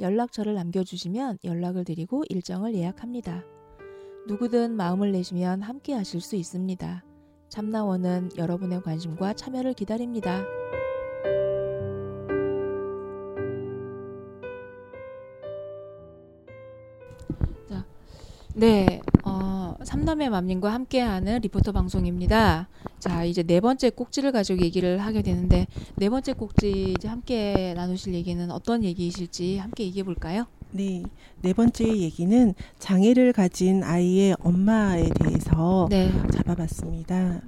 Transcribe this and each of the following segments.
연락처를 남겨주시면 연락을 드리고 일정을 예약합니다. 누구든 마음을 내시면 함께 하실 수 있습니다. 참나원은 여러분의 관심과 참여를 기다립니다. 자, 네, 어, 삼남의 맘님과 함께하는 리포터 방송입니다. 자, 이제 네 번째 꼭지를 가지고 얘기를 하게 되는데 네 번째 꼭지 이제 함께 나누실 얘기는 어떤 얘기이실지 함께 얘기해 볼까요? 네, 네 번째 얘기는 장애를 가진 아이의 엄마에 대해서 네. 잡아봤습니다.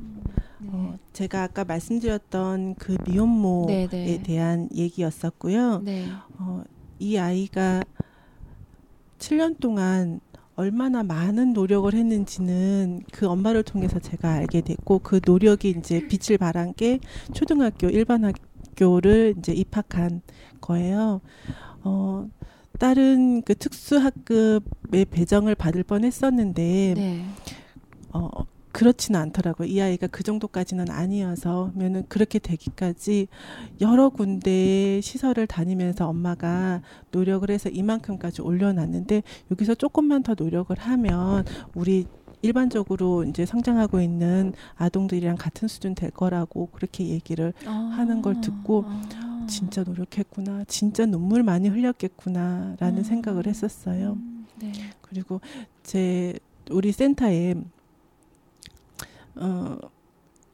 네. 어, 제가 아까 말씀드렸던 그 미혼모에 네, 네. 대한 얘기였었고요. 네. 어, 이 아이가 7년 동안 얼마나 많은 노력을 했는지는 그 엄마를 통해서 제가 알게 됐고 그 노력이 이제 빛을 발한 게 초등학교 일반 학교를 이제 입학한 거예요. 어, 다른 그 특수학급의 배정을 받을 뻔 했었는데 네. 어, 그렇지는 않더라고요. 이 아이가 그 정도까지는 아니어서 면은 그렇게 되기까지 여러 군데 시설을 다니면서 엄마가 노력을 해서 이만큼까지 올려놨는데 여기서 조금만 더 노력을 하면 우리 일반적으로 이제 성장하고 있는 아동들이랑 같은 수준 될 거라고 그렇게 얘기를 하는 걸 듣고 아. 진짜 노력했구나, 진짜 눈물 많이 흘렸겠구나라는 음. 생각을 했었어요. 음, 네. 그리고 제 우리 센터에 어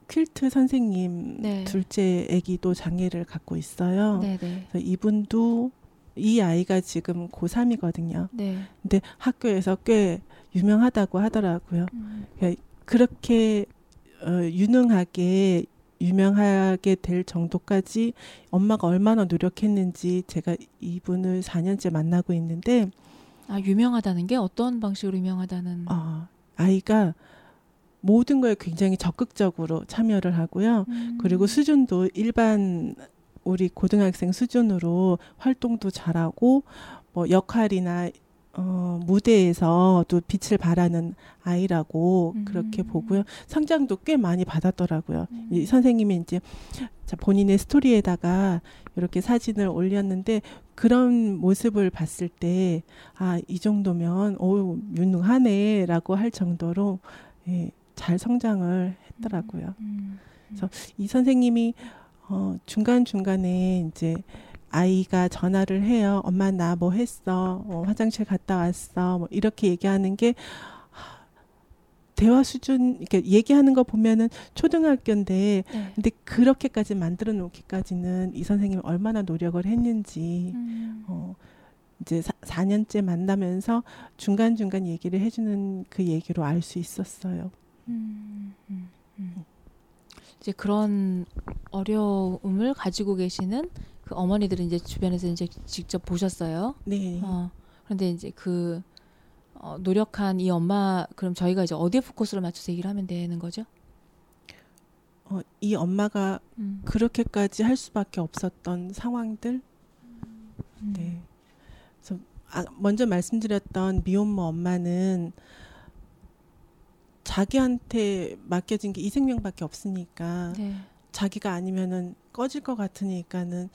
퀼트 선생님 네. 둘째 아기도 장애를 갖고 있어요. 네, 네. 그래서 이분도 이 아이가 지금 고3이거든요. 네. 근데 학교에서 꽤 유명하다고 하더라고요. 음, 그렇게 어, 유능하게 유명하게 될 정도까지 엄마가 얼마나 노력했는지 제가 이분을 4년째 만나고 있는데 아, 유명하다는 게 어떤 방식으로 유명하다는 어, 아이가 모든 거에 굉장히 적극적으로 참여를 하고요. 음. 그리고 수준도 일반 우리 고등학생 수준으로 활동도 잘하고 뭐 역할이나 어, 무대에서도 빛을 발하는 아이라고 음. 그렇게 보고요. 상장도 꽤 많이 받았더라고요. 음. 이 선생님이 이제 자, 본인의 스토리에다가 이렇게 사진을 올렸는데 그런 모습을 봤을 때 아, 이 정도면 오, 유능하네라고 할 정도로 예, 잘 성장을 했더라고요. 음, 이 선생님이 어, 중간 중간에 이제 아이가 전화를 해요. 엄마 나 뭐 했어? 어, 화장실 갔다 왔어. 뭐 이렇게 얘기하는 게 하, 대화 수준 이렇게 얘기하는 거 보면은 초등학교인데 네. 근데 그렇게까지 만들어 놓기까지는 이 선생님이 얼마나 노력을 했는지 음. 어 이제 사, 4년째 만나면서 중간중간 얘기를 해 주는 그 얘기로 알 수 있었어요. 음, 음, 음. 이제 그런 어려움을 가지고 계시는 그 어머니들은 이제 주변에서 이제 직접 보셨어요. 네. 어, 그런데 이제 그 어, 노력한 이 엄마 그럼 저희가 이제 어디에 포커스를 맞춰서 얘기를 하면 되는 거죠? 어, 이 엄마가 음. 그렇게까지 할 수밖에 없었던 상황들. 음. 네. 그래서 아, 먼저 말씀드렸던 미혼모 엄마는 자기한테 맡겨진 게 이 생명밖에 없으니까 네. 자기가 아니면은 꺼질 것 같으니까는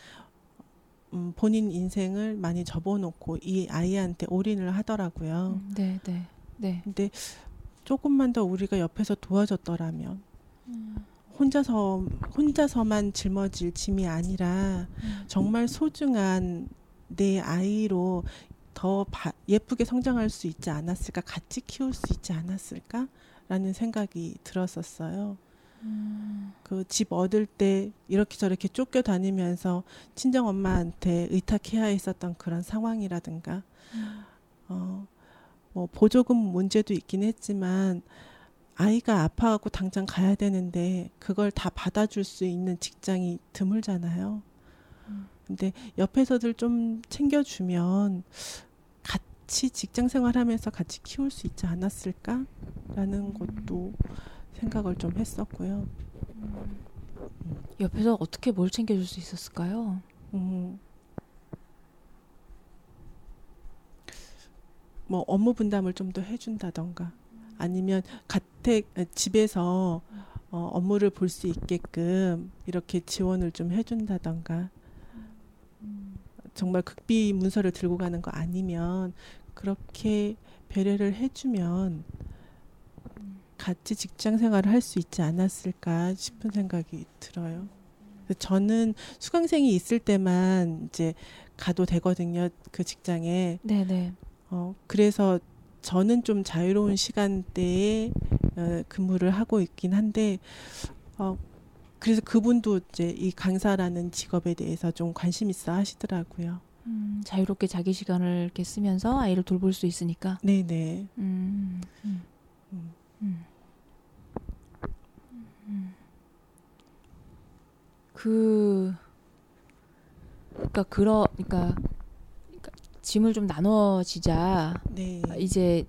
음, 본인 인생을 많이 접어놓고 이 아이한테 올인을 하더라고요. 음, 네, 네, 네. 근데 조금만 더 우리가 옆에서 도와줬더라면 음, 혼자서 혼자서만 짊어질 짐이 아니라 음. 정말 소중한 내 아이로 더 바, 예쁘게 성장할 수 있지 않았을까 같이 키울 수 있지 않았을까 라는 생각이 들었었어요. 음, 그집 얻을 때 이렇게 저렇게 쫓겨 다니면서 친정 엄마한테 의탁해야 했었던 그런 상황이라든가 음. 어, 뭐 보조금 문제도 있긴 했지만 아이가 아파하고 당장 가야 되는데 그걸 다 받아줄 수 있는 직장이 드물잖아요. 음. 근데 옆에서들 좀 챙겨주면 같이 직장 생활하면서 같이 키울 수 있지 않았을까라는 것도 생각을 좀 했었고요. 옆에서 어떻게 뭘 챙겨줄 수 있었을까요? 음. 뭐 업무 분담을 좀 더 해준다던가 아니면 가택 아, 집에서 어, 업무를 볼 수 있게끔 이렇게 지원을 좀 해준다던가 정말 극비 문서를 들고 가는 거 아니면 그렇게 배려를 해주면 같이 직장 생활을 할 수 있지 않았을까 싶은 생각이 들어요. 저는 수강생이 있을 때만 이제 가도 되거든요. 그 직장에. 네네. 어, 그래서 저는 좀 자유로운 시간대에 어, 근무를 하고 있긴 한데, 어, 그래서 그분도 이제 이 강사라는 직업에 대해서 좀 관심 있어 하시더라고요. 음, 자유롭게 자기 시간을 이렇게 쓰면서 아이를 돌볼 수 있으니까. 네네. 음, 음, 음. 음. 음. 그, 그러니까 그러, 그러니까, 그러니까 짐을 좀 나눠지자 네. 이제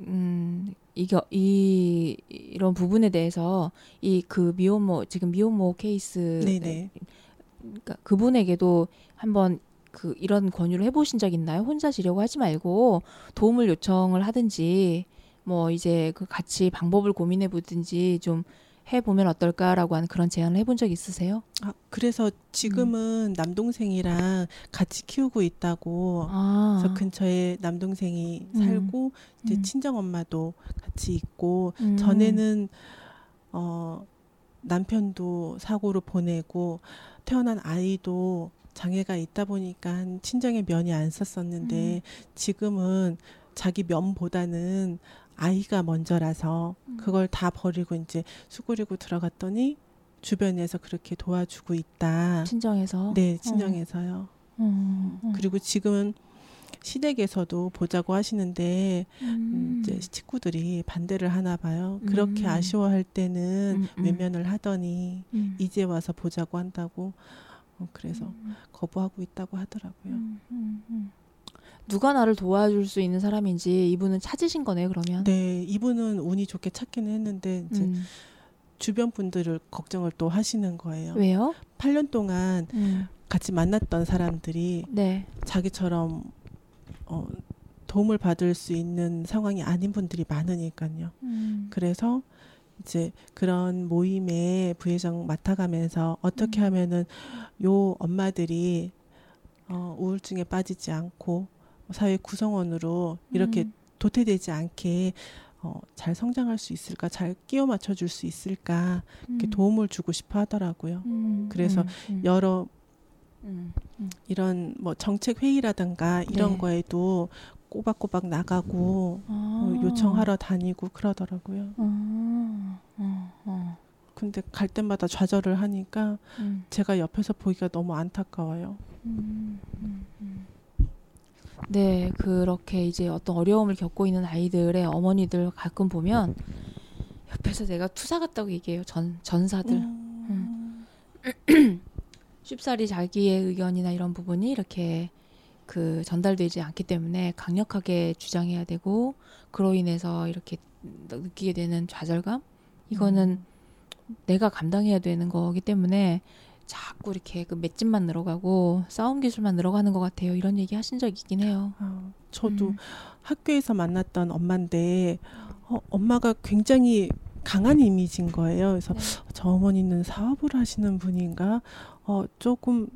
음 이게 이 이런 부분에 대해서 이 그 미혼모 지금 미혼모 케이스 네네. 그러니까 그분에게도 한번 그 이런 권유를 해보신 적 있나요? 혼자 지려고 하지 말고 도움을 요청을 하든지 뭐 이제 그 같이 방법을 고민해 보든지 좀 해보면 어떨까라고 하는 그런 제안을 해본 적 있으세요? 아, 그래서 지금은 남동생이랑 같이 키우고 있다고. 아, 그래서 근처에 남동생이 음. 살고 이제 음. 친정 엄마도 같이 있고 음. 전에는 어 남편도 사고로 보내고 태어난 아이도 장애가 있다 보니까 친정의 면이 안 썼었는데 음. 지금은 자기 면보다는 아이가 먼저라서 음. 그걸 다 버리고 이제 수그리고 들어갔더니 주변에서 그렇게 도와주고 있다. 친정에서 네, 친정에서요. 음, 음. 그리고 지금은 시댁에서도 보자고 하시는데 음, 이제 친구들이 반대를 하나 봐요. 그렇게 음. 아쉬워할 때는 음, 음. 외면을 하더니 음. 이제 와서 보자고 한다고 어, 그래서 음. 거부하고 있다고 하더라고요. 음, 음, 음. 누가 나를 도와줄 수 있는 사람인지 이분은 찾으신 거네요, 그러면. 네, 이분은 운이 좋게 찾기는 했는데 이제 음. 주변 분들을 걱정을 또 하시는 거예요. 왜요? 8년 동안 음. 같이 만났던 사람들이 네. 자기처럼 어, 도움을 받을 수 있는 상황이 아닌 분들이 많으니까요. 음. 그래서 이제 그런 모임에 부회장 맡아가면서 어떻게 음. 하면은 요 엄마들이 어, 우울증에 빠지지 않고 사회 구성원으로 이렇게 음. 도태되지 않게 어, 잘 성장할 수 있을까, 잘 끼워 맞춰 줄 수 있을까 이렇게 음. 도움을 주고 싶어 하더라고요. 음. 그래서 음. 음. 여러 음. 음. 이런 뭐 정책 회의라든가 이런 네. 거에도 꼬박꼬박 나가고 아. 어, 요청하러 다니고 그러더라고요. 어, 어, 어. 근데 갈 때마다 좌절을 하니까 음. 제가 옆에서 보기가 너무 안타까워요. 음, 음, 음. 네, 그렇게 이제 어떤 어려움을 겪고 있는 아이들의 어머니들 가끔 보면 옆에서 내가 투사 같다고 얘기해요. 전 전사들. 음. 쉽사리 자기의 의견이나 이런 부분이 이렇게 그 전달되지 않기 때문에 강력하게 주장해야 되고 그로 인해서 이렇게 느끼게 되는 좌절감 이거는 내가 감당해야 되는 거기 때문에 자꾸 이렇게 그 맷집만 늘어가고 싸움 기술만 늘어가는 것 같아요. 이런 얘기 하신 적 있긴 해요. 아, 저도 음. 학교에서 만났던 엄마인데 어, 엄마가 굉장히 강한 이미지인 거예요. 그래서 네. 저 어머니는 사업을 하시는 분인가? 어, 조금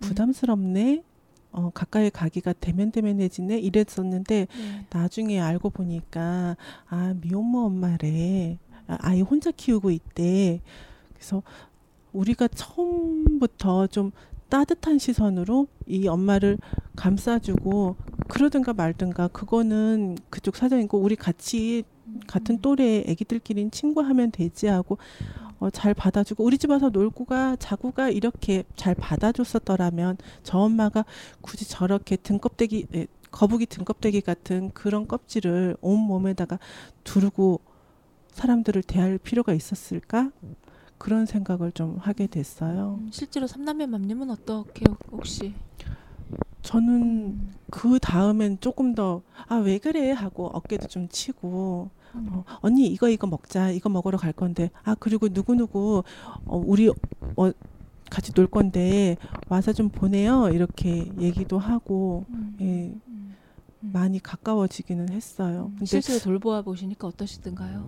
부담스럽네. 어, 가까이 가기가 대면대면해지네. 이랬었는데 네. 나중에 알고 보니까 아 미혼모 엄마래. 아, 아이 혼자 키우고 있대. 그래서 우리가 처음부터 좀 따뜻한 시선으로 이 엄마를 감싸주고 그러든가 말든가 그거는 그쪽 사정이고 우리 같이 같은 또래 애기들끼리는 친구하면 되지 하고 어, 잘 받아주고 우리 집 와서 놀고 가 자고 가 이렇게 잘 받아줬었더라면 저 엄마가 굳이 저렇게 등껍데기 에, 거북이 등껍데기 같은 그런 껍질을 온 몸에다가 두르고 사람들을 대할 필요가 있었을까 그런 생각을 좀 하게 됐어요. 음, 실제로 삼남매 맘님은 어떻게 혹시 저는 그 다음엔 조금 더 아 왜 그래 하고 어깨도 좀 치고 음. 어, 언니 이거 이거 먹자 이거 먹으러 갈 건데 아 그리고 누구 누구 어, 우리 어, 같이 놀 건데 와서 좀 보내요 이렇게 얘기도 하고 음. 예, 음. 많이 가까워지기는 했어요. 근데 실제로 돌보아 보시니까 어떠시던가요?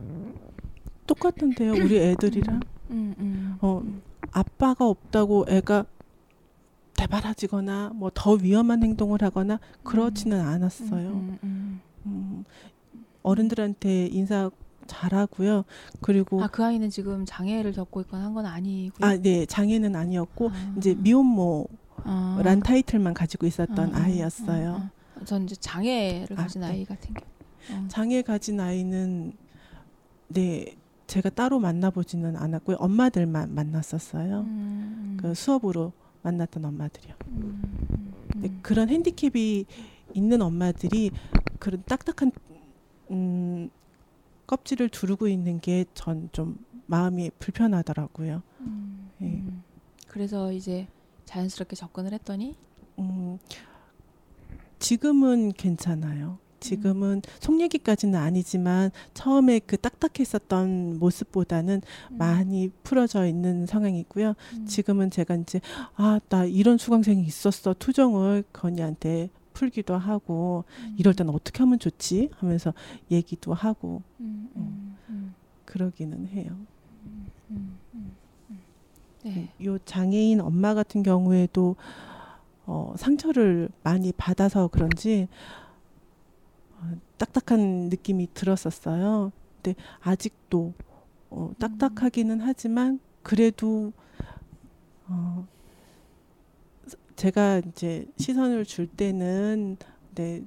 똑같은데요 우리 애들이랑 음, 음. 어, 아빠가 없다고 애가 대바라지거나 뭐 더 위험한 행동을 하거나 그렇지는 않았어요. 음, 음, 음, 어른들한테 인사 잘하고요. 그리고 음. 아, 그 아이는 지금 장애를 겪고 있거나 한 건 아니고요. 아, 네, 장애는 아니었고 아. 이제 미혼모란 아. 타이틀만 가지고 있었던 아, 아, 아이였어요. 아, 아. 전 이제 장애를 아, 가진 네. 아이 같은 경우. 어. 장애 가진 아이는 네 제가 따로 만나보지는 않았고요. 엄마들만 만났었어요. 음, 그 수업으로 만났던 엄마들이요. 음, 음. 그런 핸디캡이 있는 엄마들이 그런 딱딱한 음, 껍질을 두르고 있는 게 전 좀 마음이 불편하더라고요. 음, 예. 음. 그래서 이제 자연스럽게 접근을 했더니 음, 지금은 괜찮아요. 지금은 속 얘기까지는 아니지만 처음에 그 딱딱했었던 모습보다는 많이 풀어져 있는 상황이고요. 음. 지금은 제가 이제 아 나 이런 수강생이 있었어 투정을 건이한테 풀기도 하고 음. 이럴 때는 어떻게 하면 좋지 하면서 얘기도 하고 음, 음, 음, 그러기는 해요. 음, 음, 음. 네. 요 장애인 엄마 같은 경우에도 어, 상처를 많이 받아서 그런지 어, 딱딱한 느낌이 들었었어요. 근데 아직도 어, 딱딱하기는 하지만 그래도 어, 제가 이제 시선을 줄 때는 네,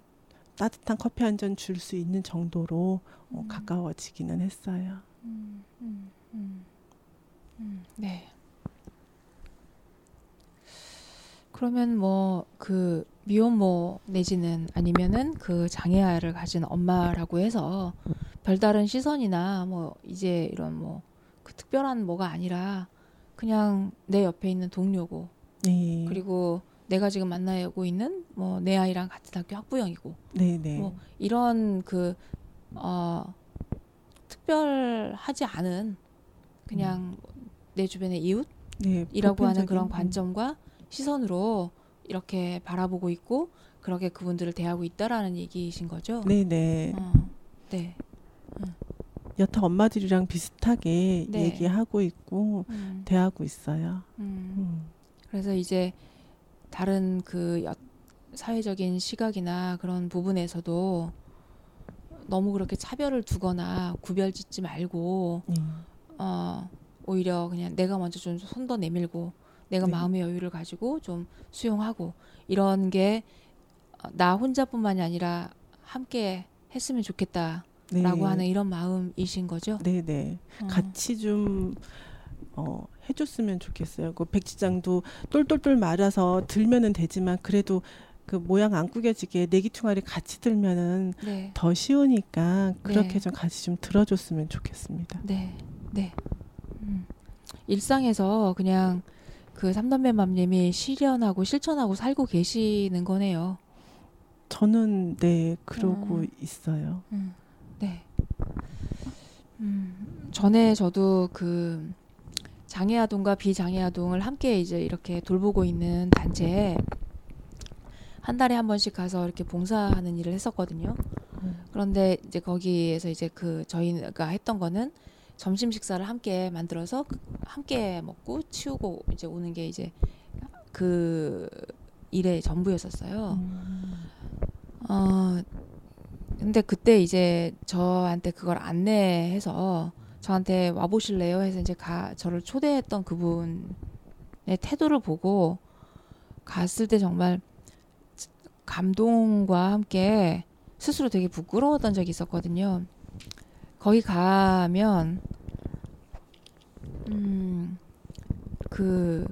따뜻한 커피 한 잔 줄 수 있는 정도로 어, 음. 가까워지기는 했어요. 음, 음, 음, 음, 네. 그러면 뭐 그 미혼모 내지는 아니면은 그 장애아를 가진 엄마라고 해서 별다른 시선이나 뭐 이제 이런 뭐 그 특별한 뭐가 아니라 그냥 내 옆에 있는 동료고 네. 그리고 내가 지금 만나고 있는 뭐 내 아이랑 같은 학교 학부형이고 네네. 뭐 이런 그 어, 특별하지 않은 그냥 내 주변의 이웃이라고 네, 하는 그런 음, 관점과 시선으로 이렇게 바라보고 있고 그렇게 그분들을 대하고 있다라는 얘기이신 거죠? 네네. 어, 네. 여타 엄마들이랑 비슷하게 네. 얘기하고 있고 음, 대하고 있어요. 음. 음. 그래서 이제 다른 그 여- 사회적인 시각이나 그런 부분에서도 너무 그렇게 차별을 두거나 구별 짓지 말고 네. 어, 오히려 그냥 내가 먼저 좀 손 더 내밀고 내가 네. 마음의 여유를 가지고 좀 수용하고 이런 게 나 혼자뿐만이 아니라 함께 했으면 좋겠다라고 네. 하는 이런 마음이신 거죠? 네 네. 어. 같이 좀 어, 해줬으면 좋겠어요. 그 백지장도 똘똘똘 말아서 들면은 되지만 그래도 그 모양 안 구겨지게 내기퉁아리 같이 들면은 네, 더 쉬우니까 그렇게 네. 좀 같이 좀 들어줬으면 좋겠습니다. 네, 네. 음. 일상에서 그냥 그 삼남매 맘님이 실현하고 실천하고 살고 계시는 거네요. 저는 네 그러고 음. 있어요. 음, 네. 음, 전에 저도 그 장애 아동과 비장애 아동을 함께 이제 이렇게 돌보고 있는 단체에 한 달에 한 번씩 가서 이렇게 봉사하는 일을 했었거든요. 음. 그런데 이제 거기에서 이제 그 저희가 했던 거는 점심 식사를 함께 만들어서 그- 함께 먹고 치우고 이제 오는 게 이제 그 일의 전부였었어요. 음. 어, 근데 그때 이제 저한테 그걸 안내해서 저한테 와보실래요? 해서 이제 가, 저를 초대했던 그분의 태도를 보고 갔을 때 정말 감동과 함께 스스로 되게 부끄러웠던 적이 있었거든요. 거기 가면, 음, 그,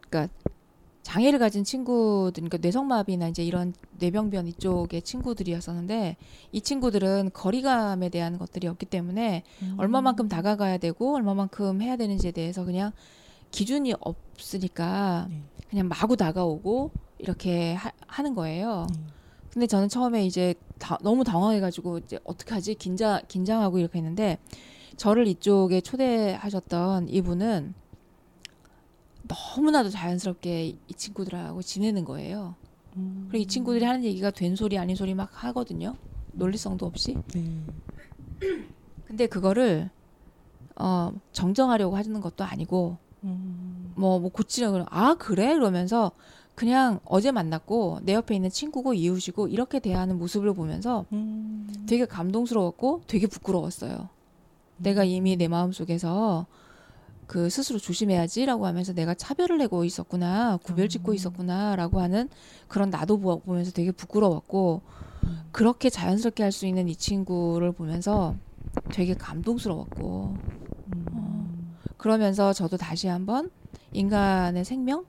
그니까 장애를 가진 친구들, 그러니까 뇌성마비나 이제 이런 뇌병변 이쪽의 친구들이었었는데 이 친구들은 거리감에 대한 것들이 없기 때문에 음. 얼마만큼 다가가야 되고 얼마만큼 해야 되는지에 대해서 그냥 기준이 없으니까 네. 그냥 마구 다가오고 이렇게 하, 는 거예요. 음. 근데 저는 처음에 이제 다, 너무 당황해가지고 이제 어떡하지 긴장 긴장하고 이렇게 했는데 저를 이쪽에 초대하셨던 이분은 너무나도 자연스럽게 이 친구들하고 지내는 거예요. 음. 그리고 이 친구들이 하는 얘기가 된 소리 아닌 소리 막 하거든요. 논리성도 없이. 네. 근데 그거를 어 정정하려고 하는 것도 아니고 음. 뭐, 뭐 고치려고 아 그래 그러면서 그냥 어제 만났고 내 옆에 있는 친구고 이웃이고 이렇게 대하는 모습을 보면서 음. 되게 감동스러웠고 되게 부끄러웠어요. 내가 이미 내 마음 속에서 그 스스로 조심해야지라고 하면서 내가 차별을 내고 있었구나 구별 짓고 음. 있었구나라고 하는 그런 나도 보- 보면서 되게 부끄러웠고 그렇게 자연스럽게 할 수 있는 이 친구를 보면서 되게 감동스러웠고 음. 그러면서 저도 다시 한번 인간의 생명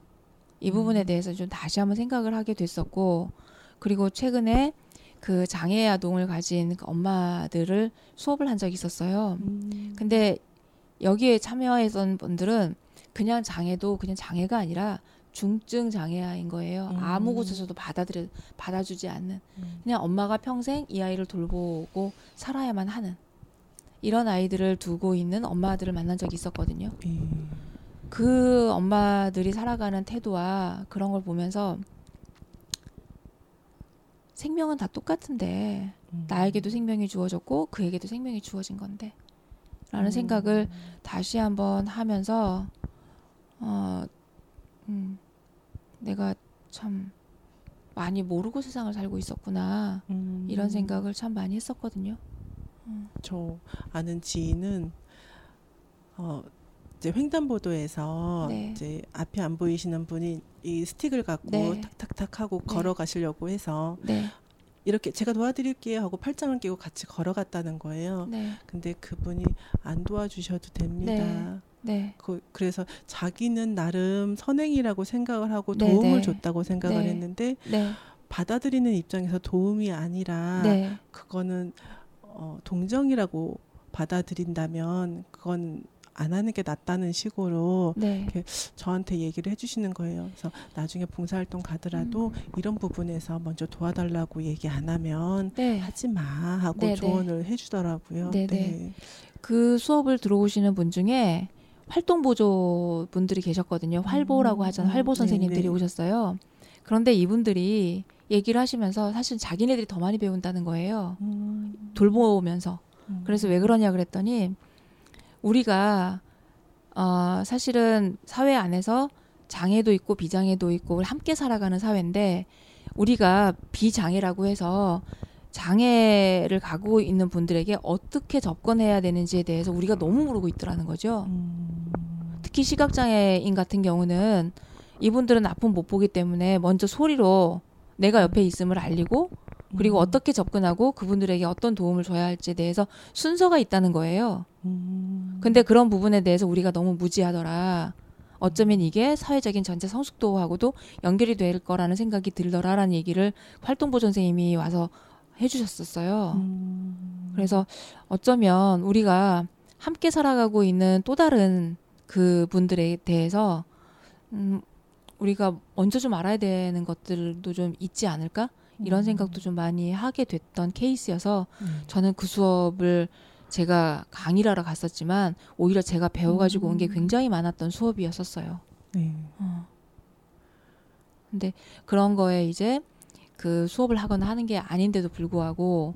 이 부분에 음. 대해서 좀 다시 한번 생각을 하게 됐었고 그리고 최근에 그 장애 아동을 가진 그 엄마들을 수업을 한 적이 있었어요. 음. 근데 여기에 참여했던 분들은 그냥 장애도 그냥 장애가 아니라 중증 장애아인 거예요. 음. 아무 곳에서도 받아들여 받아주지 않는 음. 그냥 엄마가 평생 이 아이를 돌보고 살아야만 하는 이런 아이들을 두고 있는 엄마들을 만난 적이 있었거든요. 예. 그 엄마들이 살아가는 태도와 그런 걸 보면서 생명은 다 똑같은데 음. 나에게도 생명이 주어졌고 그에게도 생명이 주어진 건데 라는 음. 생각을 다시 한번 하면서 어 음, 내가 참 많이 모르고 세상을 살고 있었구나 음. 이런 생각을 참 많이 했었거든요. 저 아는 지인은 어 이제 횡단보도에서 네. 이제 앞에 안 보이시는 분이 이 스틱을 갖고 네. 탁탁탁 하고 네. 걸어가시려고 해서 네, 이렇게 제가 도와드릴게요 하고 팔짱을 끼고 같이 걸어갔다는 거예요. 네, 근데 그분이 안 도와주셔도 됩니다. 네, 그, 그래서 자기는 나름 선행이라고 생각을 하고 네, 도움을 네. 줬다고 생각을 네. 했는데 네, 받아들이는 입장에서 도움이 아니라 네, 그거는 어, 동정이라고 받아들인다면 그건 안 하는 게 낫다는 식으로 네, 저한테 얘기를 해주시는 거예요. 그래서 나중에 봉사활동 가더라도 음. 이런 부분에서 먼저 도와달라고 얘기 안 하면 네. 하지 마 하고 네, 네. 조언을 해주더라고요. 네, 네. 그 수업을 들어오시는 분 중에 활동 보조 분들이 계셨거든요. 활보라고 음, 하잖아요. 활보 네, 선생님들이 네. 오셨어요. 그런데 이분들이 얘기를 하시면서 사실 자기네들이 더 많이 배운다는 거예요. 음, 돌보면서. 음. 그래서 왜 그러냐 그랬더니 우리가 어 사실은 사회 안에서 장애도 있고 비장애도 있고 함께 살아가는 사회인데 우리가 비장애라고 해서 장애를 갖고 있는 분들에게 어떻게 접근해야 되는지에 대해서 우리가 너무 모르고 있더라는 거죠. 음, 특히 시각장애인 같은 경우는 이분들은 아픔 못 보기 때문에 먼저 소리로 내가 옆에 있음을 알리고 그리고 음, 어떻게 접근하고 그분들에게 어떤 도움을 줘야 할지에 대해서 순서가 있다는 거예요. 음, 근데 그런 부분에 대해서 우리가 너무 무지하더라. 어쩌면 이게 사회적인 전체 성숙도하고도 연결이 될 거라는 생각이 들더라라는 얘기를 활동보 선생님이 와서 해주셨었어요. 음, 그래서 어쩌면 우리가 함께 살아가고 있는 또 다른 그 분들에 대해서 음, 우리가 먼저 좀 알아야 되는 것들도 좀 있지 않을까? 이런 음. 생각도 좀 많이 하게 됐던 케이스여서 음. 저는 그 수업을 제가 강의를 하러 갔었지만 오히려 제가 배워가지고 온게 음. 굉장히 많았던 수업이었었어요. 네. 어. 근데 그런 거에 이제 그 수업을 하거나 하는 게 아닌데도 불구하고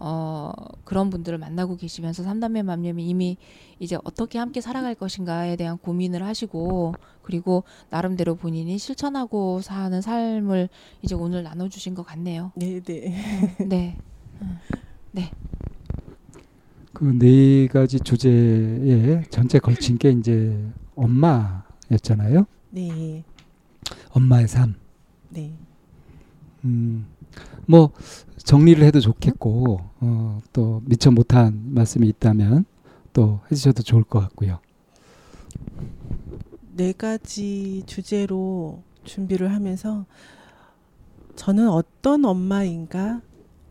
어 그런 분들을 만나고 계시면서 삼남매 맘님이 이미 이제 어떻게 함께 살아갈 것인가에 대한 고민을 하시고 그리고 나름대로 본인이 실천하고 사는 삶을 이제 오늘 나눠주신 것 같네요. 네, 네. 네, 그네 가지 주제에 전체 걸친 게 이제 엄마였잖아요. 네. 엄마의 삶. 네. 음, 뭐 정리를 해도 좋겠고 어, 또 미처 못한 말씀이 있다면 또 해주셔도 좋을 것 같고요. 네 가지 주제로 준비를 하면서 저는 어떤 엄마인가,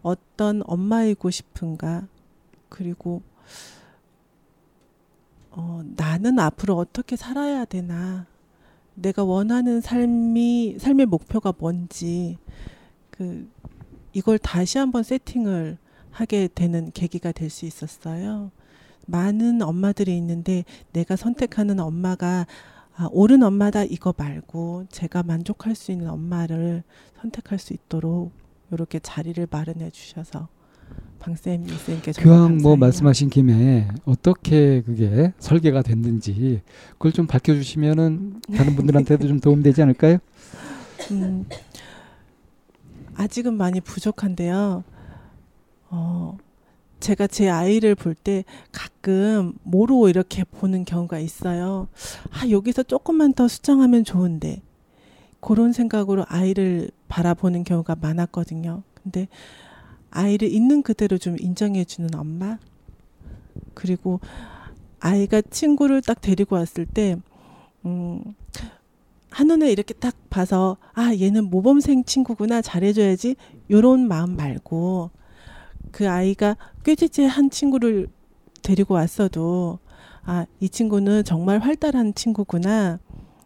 어떤 엄마이고 싶은가, 그리고 어, 나는 앞으로 어떻게 살아야 되나, 내가 원하는 삶이 삶의 목표가 뭔지 그 이걸 다시 한번 세팅을 하게 되는 계기가 될 수 있었어요. 많은 엄마들이 있는데 내가 선택하는 엄마가 아, 옳은 엄마다 이거 말고 제가 만족할 수 있는 엄마를 선택할 수 있도록 이렇게 자리를 마련해 주셔서 방쌤 이쌤께 교황 뭐. 말씀하신 김에 어떻게 그게 설계가 됐는지 그걸 좀 밝혀주시면은 다른 분들한테도 좀 도움되지 않을까요? 음, 아직은 많이 부족한데요. 어, 제가 제 아이를 볼 때 가끔 모로 이렇게 보는 경우가 있어요. 아, 여기서 조금만 더 수정하면 좋은데. 그런 생각으로 아이를 바라보는 경우가 많았거든요. 근데 아이를 있는 그대로 좀 인정해주는 엄마. 그리고 아이가 친구를 딱 데리고 왔을 때, 음, 한눈에 이렇게 딱 봐서 아 얘는 모범생 친구구나 잘해줘야지 요런 마음 말고 그 아이가 꾀지지한 친구를 데리고 왔어도 아 이 친구는 정말 활달한 친구구나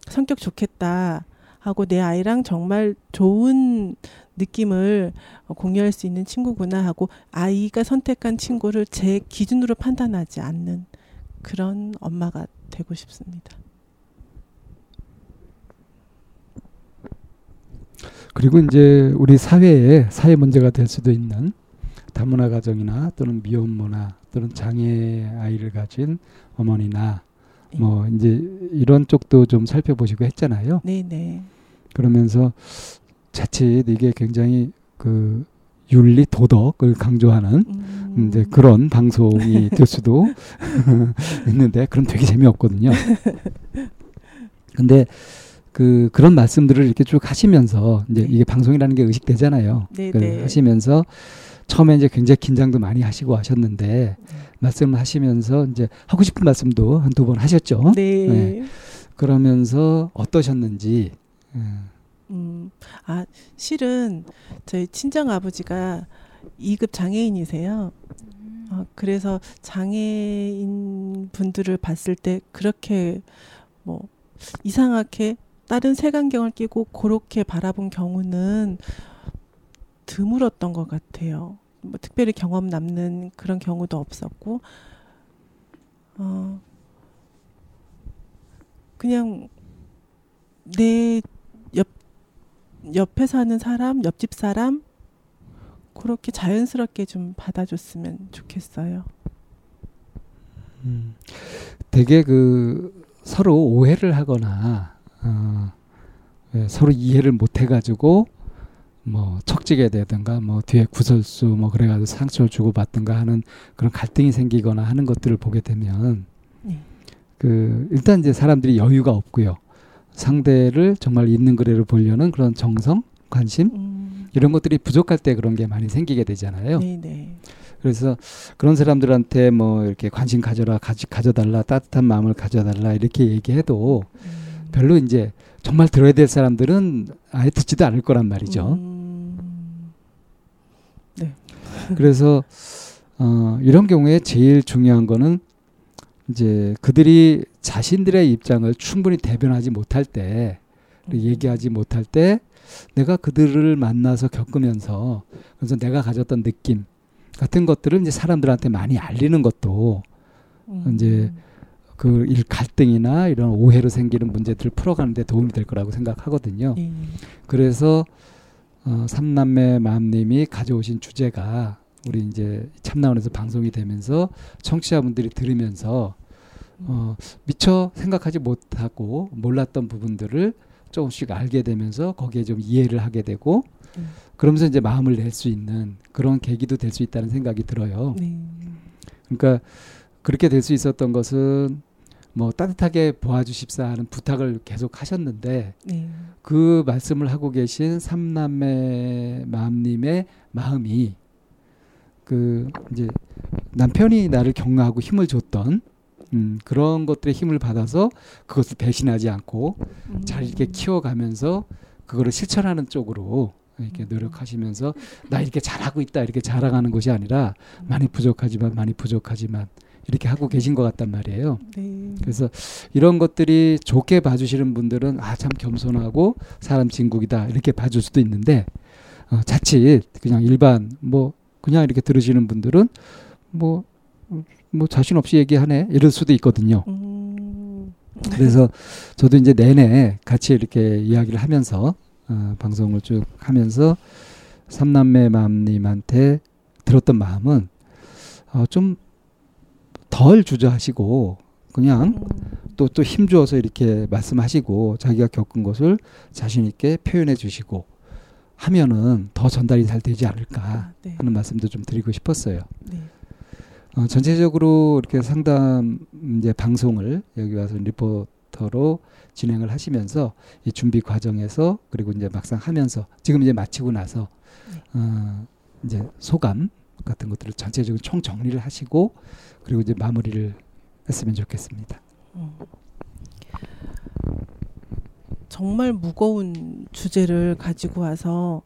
성격 좋겠다 하고 내 아이랑 정말 좋은 느낌을 공유할 수 있는 친구구나 하고 아이가 선택한 친구를 제 기준으로 판단하지 않는 그런 엄마가 되고 싶습니다. 그리고 이제 우리 사회에 사회 문제가 될 수도 있는 다문화 가정이나 또는 미혼모나 또는 장애 아이를 가진 어머니나 네. 뭐 이제 이런 쪽도 좀 살펴보시고 했잖아요. 네 네. 그러면서 자칫 이게 굉장히 그 윤리 도덕을 강조하는 음. 이제 그런 방송이 될 수도 있는데 그럼 되게 재미없거든요. 근데 그 그런 말씀들을 이렇게 쭉 하시면서 이제 이게 방송이라는 게 의식되잖아요. 네, 그 네. 하시면서 처음에 이제 굉장히 긴장도 많이 하시고 하셨는데 말씀을 하시면서 이제 하고 싶은 말씀도 한 두 번 하셨죠. 네. 네. 그러면서 어떠셨는지 음, 음, 아, 실은 저희 친정 아버지가 2급 장애인이세요. 어, 그래서 장애인 분들을 봤을 때 그렇게 뭐 이상하게 다른 색안경을 끼고 그렇게 바라본 경우는 드물었던 것 같아요. 뭐 특별히 경험 남는 그런 경우도 없었고, 어, 그냥 내 옆, 옆에 사는 사람, 옆집 사람, 그렇게 자연스럽게 좀 받아줬으면 좋겠어요. 음, 되게 그 서로 오해를 하거나 어, 예, 서로 이해를 못 해가지고 뭐 척지게 되든가 뭐 뒤에 구설수 뭐 그래가지고 상처를 주고 받든가 하는 그런 갈등이 생기거나 하는 것들을 보게 되면 네. 그 일단 이제 사람들이 여유가 없고요 상대를 정말 있는 그대로 보려는 그런 정성 관심 음, 이런 것들이 부족할 때 그런 게 많이 생기게 되잖아요. 네네. 그래서 그런 사람들한테 뭐 이렇게 관심 가져라, 가지, 가져달라, 따뜻한 마음을 가져달라 이렇게 얘기해도 음, 별로 이제 정말 들어야 될 사람들은 아예 듣지도 않을 거란 말이죠. 음, 그래서 어, 이런 경우에 제일 중요한 거는 이제 그들이 자신들의 입장을 충분히 대변하지 못할 때, 음. 얘기하지 못할 때 내가 그들을 만나서 겪으면서 그래서 내가 가졌던 느낌 같은 것들을 이제 사람들한테 많이 알리는 것도 음, 이제 그 일 갈등이나 이런 오해로 생기는 문제들을 풀어가는 데 도움이 될 거라고 생각하거든요. 예. 그래서 어, 삼남매 마음님이 가져오신 주제가 우리 이제 참나원에서 방송이 되면서 청취자분들이 들으면서 어, 미처 생각하지 못하고 몰랐던 부분들을 조금씩 알게 되면서 거기에 좀 이해를 하게 되고 음. 그러면서 이제 마음을 낼 수 있는 그런 계기도 될 수 있다는 생각이 들어요. 네. 그러니까 그렇게 될 수 있었던 것은 뭐 따뜻하게 보아주십사 하는 부탁을 계속 하셨는데 네. 그 말씀을 하고 계신 삼남매 마음님의 마음이 그 이제 남편이 나를 격려하고 힘을 줬던 음, 그런 것들의 힘을 받아서 그것을 배신하지 않고 음. 잘 이렇게 키워가면서 그거를 실천하는 쪽으로 이렇게 노력하시면서 나 이렇게 잘하고 있다 이렇게 자랑하는 것이 아니라 많이 부족하지만 많이 부족하지만 이렇게 하고 계신 것 같단 말이에요. 네. 그래서 이런 것들이 좋게 봐주시는 분들은 아 참 겸손하고 사람 진국이다 이렇게 봐줄 수도 있는데 어, 자칫 그냥 일반 뭐 그냥 이렇게 들으시는 분들은 뭐뭐 자신 없이 얘기하네 이럴 수도 있거든요. 음, 그래서 저도 이제 내내 같이 이렇게 이야기를 하면서 어, 방송을 쭉 하면서 삼남매 마음님한테 들었던 마음은 어, 좀 덜 주저하시고 그냥 음, 또또 힘주어서 이렇게 말씀하시고 자기가 겪은 것을 자신 있게 표현해 주시고 하면은 더 전달이 잘 되지 않을까 아, 네. 하는 말씀도 좀 드리고 싶었어요. 네. 어, 전체적으로 이렇게 상담 이제 방송을 여기 와서 리포터로 진행을 하시면서 이 준비 과정에서 그리고 이제 막상 하면서 지금 이제 마치고 나서 네. 어, 이제 소감 같은 것들을 전체적으로 총 정리를 하시고 그리고 이제 마무리를 했으면 좋겠습니다. 음. 정말 무거운 주제를 가지고 와서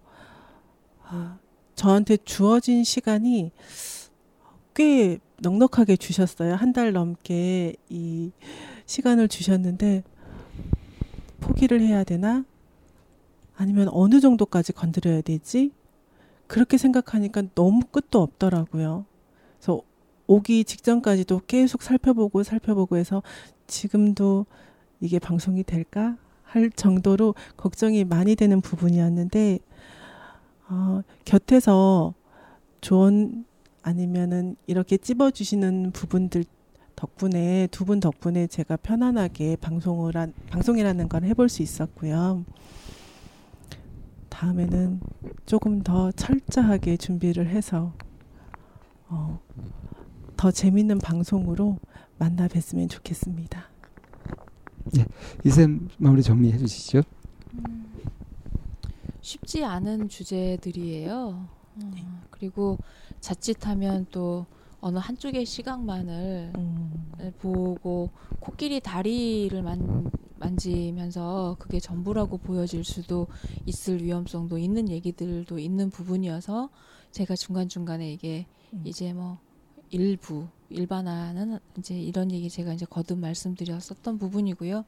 아, 저한테 주어진 시간이 꽤 넉넉하게 주셨어요. 한 달 넘게 이 시간을 주셨는데 포기를 해야 되나? 아니면 어느 정도까지 건드려야 되지? 그렇게 생각하니까 너무 끝도 없더라고요. 그래서 오기 직전까지도 계속 살펴보고 살펴보고 해서 지금도 이게 방송이 될까 할 정도로 걱정이 많이 되는 부분이었는데 어, 곁에서 조언 아니면은 이렇게 찝어 주시는 부분들 덕분에 두 분 덕분에 제가 편안하게 방송을 한, 방송이라는 걸 해볼 수 있었고요. 다음에는 조금 더 철저하게 준비를 해서 어, 더 재밌는 방송으로 만나 뵀으면 좋겠습니다. 이샘 마무리 정리해 주시죠. 쉽지 않은 주제들이에요. 어, 그리고 자칫하면 또 어느 한쪽의 시각만을 음, 보고 코끼리 다리를 만, 만지면서 그게 전부라고 보여질 수도 있을 위험성도 있는 얘기들도 있는 부분이어서 제가 중간중간에 이게 음. 이제 뭐 일부 일반화는 이제 이런 얘기 제가 이제 거듭 말씀드렸었던 부분이고요.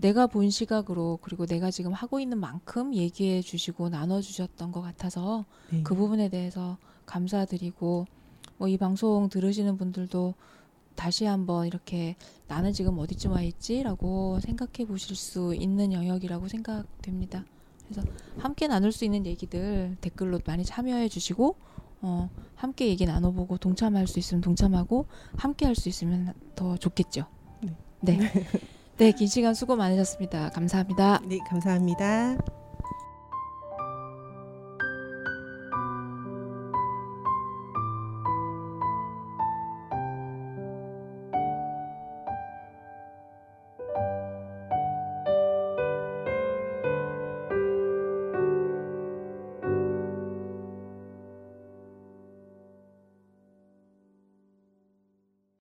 내가 본 시각으로 그리고 내가 지금 하고 있는 만큼 얘기해 주시고 나눠 주셨던 것 같아서 네. 그 부분에 대해서 감사드리고 뭐 이 방송 들으시는 분들도 다시 한번 이렇게 나는 지금 어디쯤 와 있지라고 생각해 보실 수 있는 영역이라고 생각됩니다. 그래서 함께 나눌 수 있는 얘기들 댓글로 많이 참여해 주시고 어, 함께 얘기 나눠보고 동참할 수 있으면 동참하고 함께 할 수 있으면 더 좋겠죠. 네. 네. 네, 긴 시간 수고 많으셨습니다. 감사합니다. 네, 감사합니다.